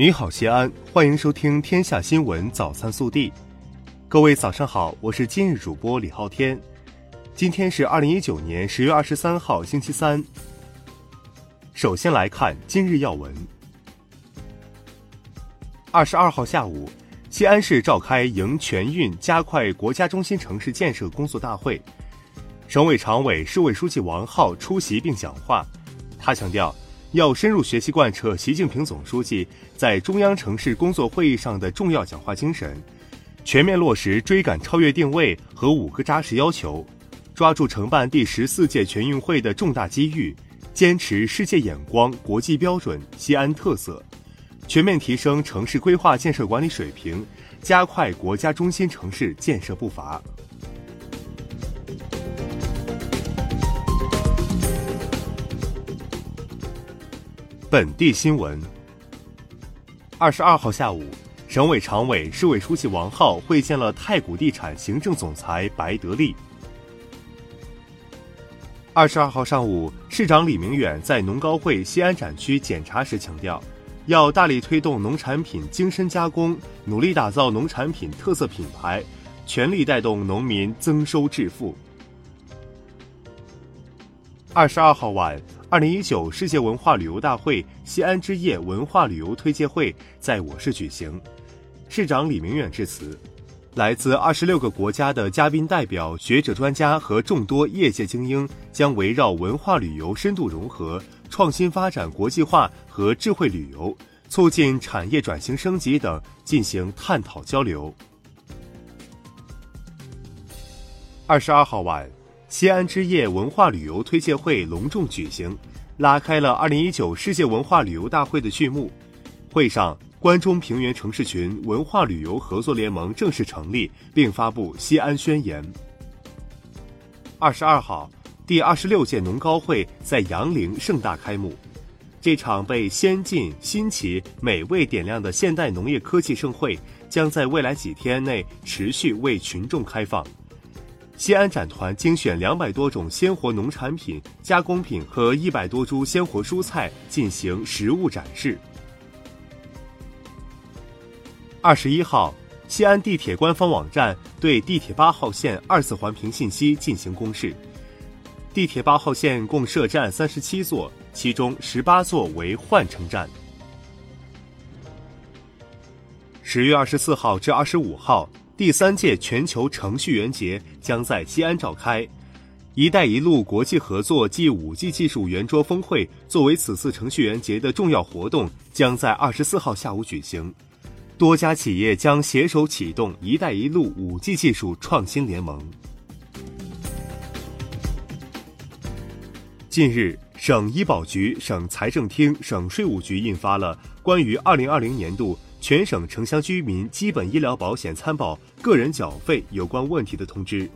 你好，西安，欢迎收听《天下新闻早餐速递》。各位早上好，我是今日主播李昊天。今天是二零一九年十月二十三号，星期三。首先来看今日要闻。二十二号下午，西安市召开迎全运加快国家中心城市建设工作大会，省委常委、市委书记王浩出席并讲话。他强调，要深入学习贯彻习近平总书记在中央城市工作会议上的重要讲话精神，全面落实追赶超越定位和五个扎实要求，抓住承办第十四届全运会的重大机遇，坚持世界眼光、国际标准、西安特色。全面提升城市规划建设管理水平，加快国家中心城市建设步伐。本地新闻。二十二号下午，省委常委、市委书记王浩会见了太古地产行政总裁白德利。二十二号上午，市长李明远在农高会西安展区检查时强调。要大力推动农产品精深加工，努力打造农产品特色品牌，全力带动农民增收致富。二十二号晚，二零一九世界文化旅游大会西安之夜文化旅游推介会在我市举行，市长李明远致辞，来自二十六个国家的嘉宾代表、学者专家和众多业界精英将围绕文化旅游深度融合。创新发展、国际化和智慧旅游，促进产业转型升级等进行探讨交流。二十二号晚，西安之夜文化旅游推介会隆重举行，拉开了二零一九世界文化旅游大会的序幕。会上，关中平原城市群文化旅游合作联盟正式成立，并发布西安宣言。二十二号。第二十六届农高会在杨凌盛大开幕，这场被先进、新奇、美味点亮的现代农业科技盛会将在未来几天内持续为群众开放。西安展团精选两百多种鲜活农产品、加工品和一百多株鲜活蔬菜进行实物展示。二十一号，西安地铁官方网站对地铁八号线二次环评信息进行公示。地铁八号线共设站三十七座，其中十八座为换乘站。十月二十四号至二十五号，第三届全球程序员节将在西安召开。“一带一路”国际合作暨五 G 技术圆桌峰会作为此次程序员节的重要活动，将在二十四号下午举行。多家企业将携手启动“一带一路”五 G 技术创新联盟。近日，省医保局、省财政厅、省税务局印发了关于二零二零年度全省城乡居民基本医疗保险参保个人缴费有关问题的通知。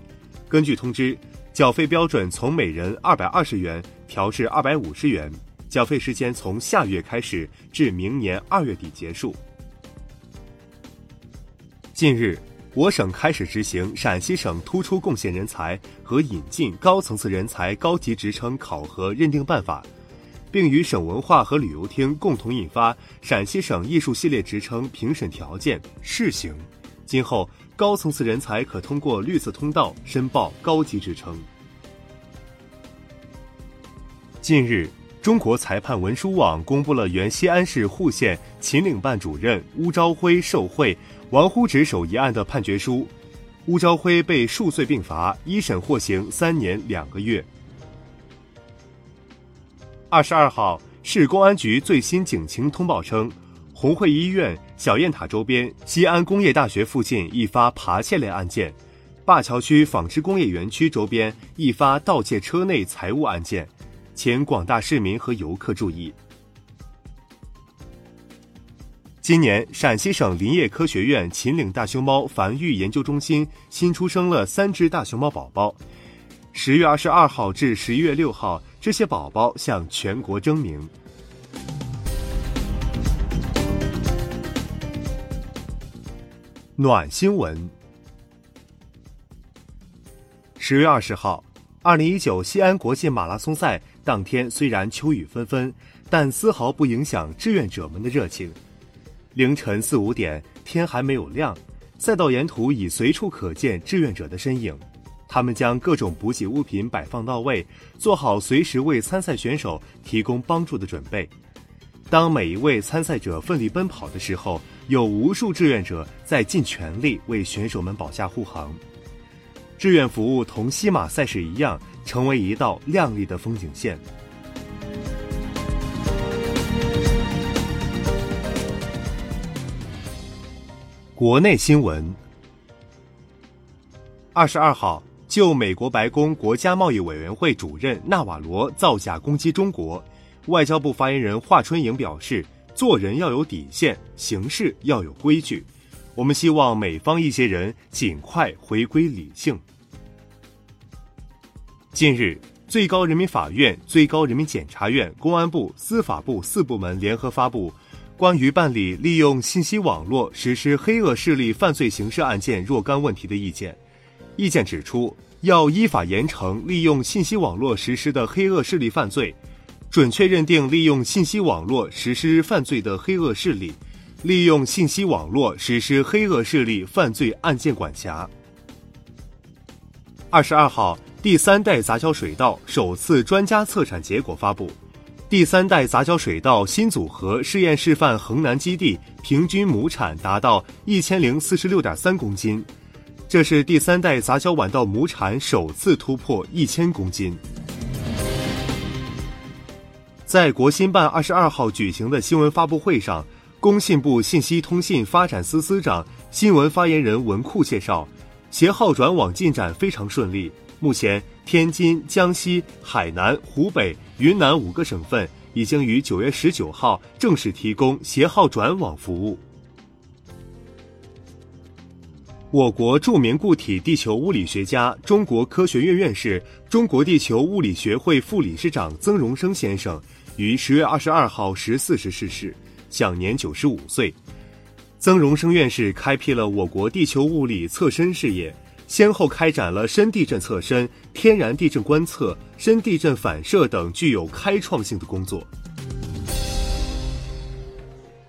根据通知，缴费标准从每人二百二十元调至二百五十元，缴费时间从下月开始至明年二月底结束。近日。我省开始执行陕西省突出贡献人才和引进高层次人才高级职称考核认定办法，并与省文化和旅游厅共同印发陕西省艺术系列职称评审条件试行。今后高层次人才可通过绿色通道申报高级职称。近日，中国裁判文书网公布了原西安市户县秦岭办主任邬朝辉受贿。玩忽职守一案的判决书，邬朝辉被数罪并罚，一审获刑三年两个月。二十二号，市公安局最新警情通报称，红会医院、小雁塔周边、西安工业大学附近一发扒窃类案件，灞桥区纺织工业园区周边一发盗窃车内财物案件，请广大市民和游客注意。今年，陕西省林业科学院秦岭大熊猫繁育研究中心新出生了三只大熊猫宝宝。十月二十二号至十一月六号，这些宝宝向全国征名。暖新闻。十月二十号，二零一九西安国际马拉松赛当天，虽然秋雨纷纷，但丝毫不影响志愿者们的热情。凌晨四五点，天还没有亮，赛道沿途已随处可见志愿者的身影。他们将各种补给物品摆放到位，做好随时为参赛选手提供帮助的准备。当每一位参赛者奋力奔跑的时候，有无数志愿者在尽全力为选手们保驾护航。志愿服务同西马赛事一样，成为一道亮丽的风景线。国内新闻：二十二号，就美国白宫国家贸易委员会主任纳瓦罗造假攻击中国，外交部发言人华春莹表示：“做人要有底线，行事要有规矩。我们希望美方一些人尽快回归理性。”近日，最高人民法院、最高人民检察院、公安部、司法部四部门联合发布。关于办理利用信息网络实施黑恶势力犯罪刑事案件若干问题的意见，意见指出，要依法严惩利用信息网络实施的黑恶势力犯罪，准确认定利用信息网络实施犯罪的黑恶势力，利用信息网络实施黑恶势力犯罪案件管辖。二十二号，第三代杂交水稻首次专家测产结果发布。第三代杂交水稻新组合试验示范衡南基地平均亩产达到一千零四十六点三公斤，这是第三代杂交晚稻亩产首次突破一千公斤。在国新办二十二号举行的新闻发布会上，工信部信息通信发展司司长、新闻发言人文库介绍，携号转网进展非常顺利，目前。天津、江西、海南、湖北、云南五个省份已经于九月十九号正式提供携号转网服务。我国著名固体地球物理学家、中国科学院院士、中国地球物理学会副理事长曾荣生先生于十月二十二号十四时逝世，享年九十五岁。曾荣生院士开辟了我国地球物理测深事业。先后开展了深地震测深、天然地震观测、深地震反射等具有开创性的工作。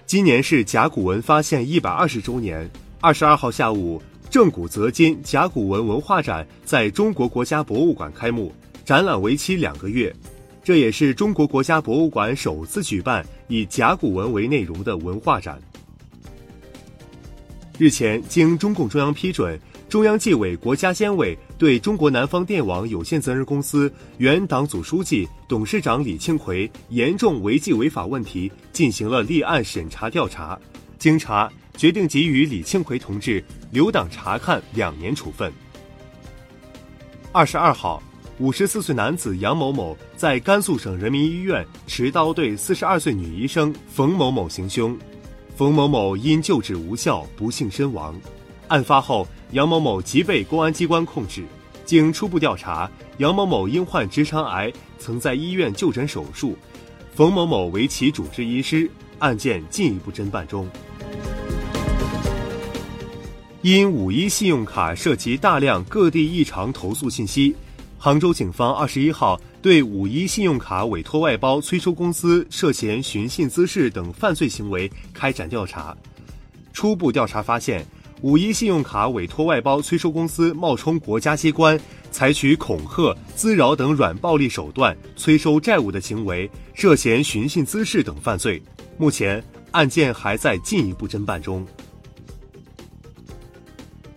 今年是甲骨文发现一百二十周年。二十二号下午，正古泽今甲骨文文化展在中国国家博物馆开幕，展览为期两个月。这也是中国国家博物馆首次举办以甲骨文为内容的文化展。日前，经中共中央批准。中央纪委国家监委对中国南方电网有限责任公司原党组书记、董事长李庆奎严重违纪违法问题进行了立案审查调查，经查决定给予李庆奎同志留党察看两年处分。二十二号，五十四岁男子杨某某在甘肃省人民医院持刀对四十二岁女医生冯某某行凶，冯某某因救治无效不幸身亡。案发后。杨某某即被公安机关控制。经初步调查，杨某某因患直肠癌，曾在医院就诊手术。冯某某为其主治医师，案件进一步侦办中。因五一信用卡涉及大量各地异常投诉信息，杭州警方二十一号对五一信用卡委托外包催收公司涉嫌寻衅滋事等犯罪行为开展调查。初步调查发现。五一信用卡委托外包催收公司冒充国家机关，采取恐吓、滋扰等软暴力手段催收债务的行为，涉嫌寻衅滋事等犯罪。目前案件还在进一步侦办中。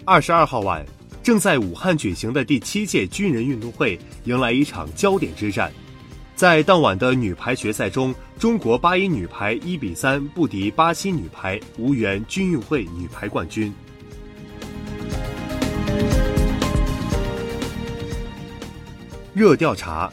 二十二号晚，正在武汉举行的第七届军人运动会迎来一场焦点之战。在当晚的女排决赛中，中国八一女排一比三不敌巴西女排，无缘军运会女排冠军。热调查。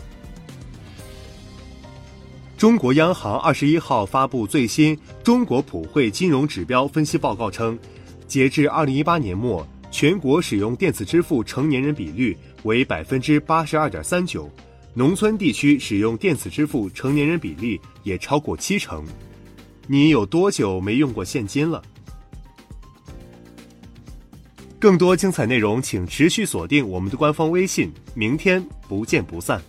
中国央行二十一号发布最新《中国普惠金融指标分析报告》称，截至二零一八年末，全国使用电子支付成年人比率为百分之八十二点三九，农村地区使用电子支付成年人比例也超过七成。你有多久没用过现金了？更多精彩内容，请持续锁定我们的官方微信。明天不见不散。